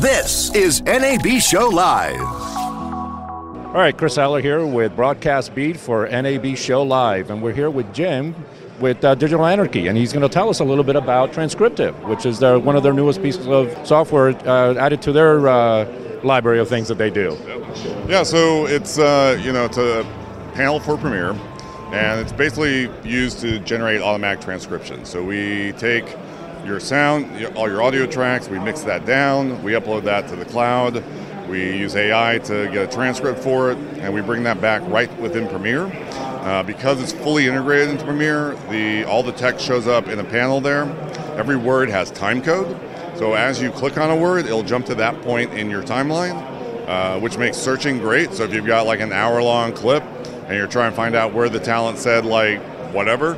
This is NAB Show Live. All right, Chris Aller here with Broadcast Beat for NAB Show Live, and we're here with Jim with uh, Digital Anarchy, and he's going to tell us a little bit about Transcriptive, which is their, one of their newest pieces of software uh, added to their uh, library of things that they do. Yeah, so it's uh, you know it's a panel for Premiere, and it's basically used to generate automatic transcription. So we take your sound, all your audio tracks, we mix that down, we upload that to the cloud, we use AI to get a transcript for it, and we bring that back right within Premiere. Uh, because it's fully integrated into Premiere, the all the text shows up in a panel there. Every word has time code, so as you click on a word, it'll jump to that point in your timeline, uh, which makes searching great. So if you've got like an hour-long clip and you're trying to find out where the talent said like whatever,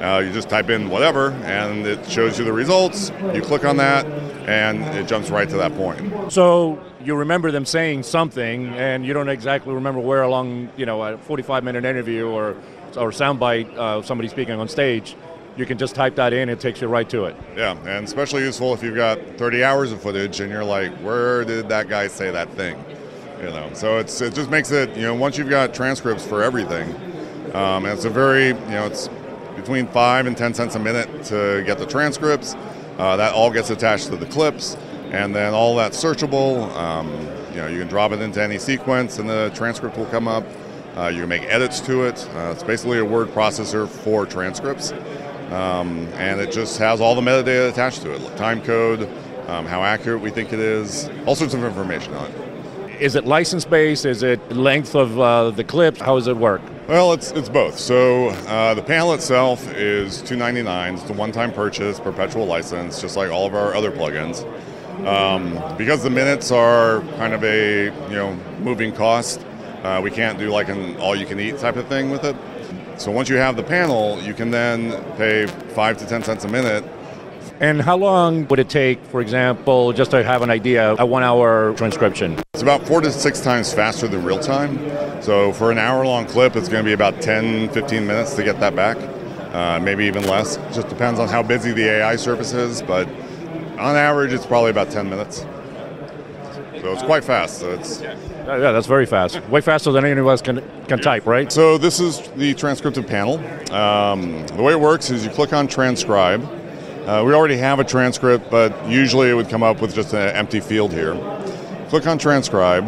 uh, you just type in whatever, and it shows you the results. You click on that, and it jumps right to that point. So you remember them saying something, and you don't exactly remember where along, you know, a 45-minute interview or or soundbite, uh, somebody speaking on stage. You can just type that in; it takes you right to it. Yeah, and especially useful if you've got 30 hours of footage and you're like, where did that guy say that thing? You know, so it's it just makes it you know once you've got transcripts for everything, um, and it's a very you know it's between five and 10 cents a minute to get the transcripts. Uh, that all gets attached to the clips, and then all that's searchable. Um, you know, you can drop it into any sequence, and the transcript will come up. Uh, you can make edits to it. Uh, it's basically a word processor for transcripts, um, and it just has all the metadata attached to it: time code, um, how accurate we think it is, all sorts of information on it. Is it license-based? Is it length of uh, the clips? How does it work? Well, it's it's both. So uh, the panel itself is two ninety nine. It's a one time purchase, perpetual license, just like all of our other plugins. Um, because the minutes are kind of a you know moving cost, uh, we can't do like an all you can eat type of thing with it. So once you have the panel, you can then pay five to ten cents a minute And how long would it take, for example, just to have an idea, a one-hour transcription? It's about four to six times faster than real time. So for an hour long clip, it's going to be about 10, 15 minutes to get that back. Uh, maybe even less. Just depends on how busy the AI service is, but on average, it's probably about 10 minutes. So it's quite fast. So it's Uh, yeah, that's very fast. Way faster than any of us can can type, right? So this is the transcriptive panel. Um, the way it works is you click on transcribe. Uh, we already have a transcript, but usually it would come up with just an empty field here. Click on transcribe.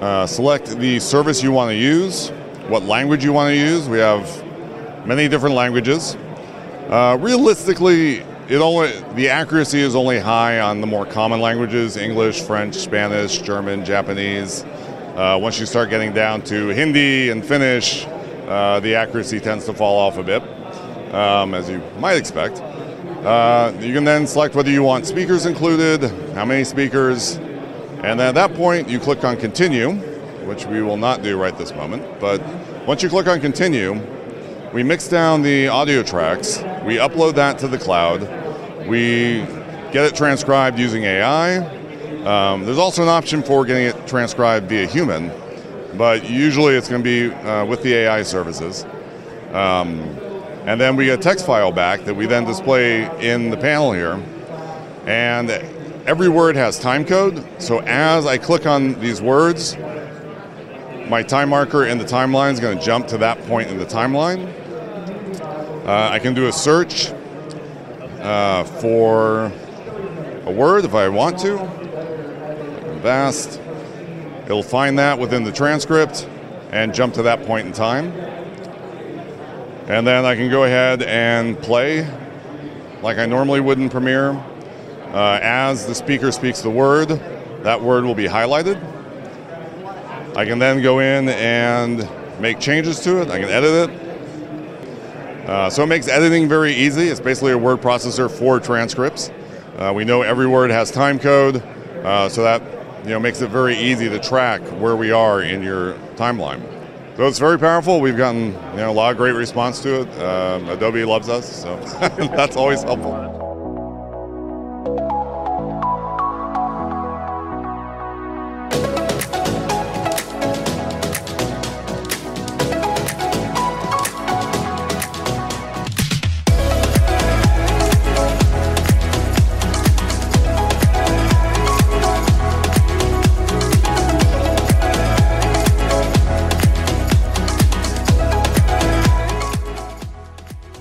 Uh, select the service you want to use, what language you want to use. We have many different languages. Uh, realistically, it only the accuracy is only high on the more common languages: English, French, Spanish, German, Japanese. Uh, once you start getting down to Hindi and Finnish, uh, the accuracy tends to fall off a bit, um, as you might expect. Uh, you can then select whether you want speakers included, how many speakers, and at that point you click on Continue, which we will not do right this moment. But once you click on Continue, we mix down the audio tracks, we upload that to the cloud, we get it transcribed using AI. Um, there's also an option for getting it transcribed via human, but usually it's going to be uh, with the AI services. Um, and then we get a text file back that we then display in the panel here. And every word has time code. So as I click on these words, my time marker in the timeline is going to jump to that point in the timeline. Uh, I can do a search uh, for a word if I want to. Vast. It'll find that within the transcript and jump to that point in time. And then I can go ahead and play like I normally would in Premiere. Uh, as the speaker speaks the word, that word will be highlighted. I can then go in and make changes to it. I can edit it. Uh, so it makes editing very easy. It's basically a word processor for transcripts. Uh, we know every word has time code, uh, so that you know makes it very easy to track where we are in your timeline. So it's very powerful. We've gotten you know a lot of great response to it. Um, Adobe loves us, so that's always helpful.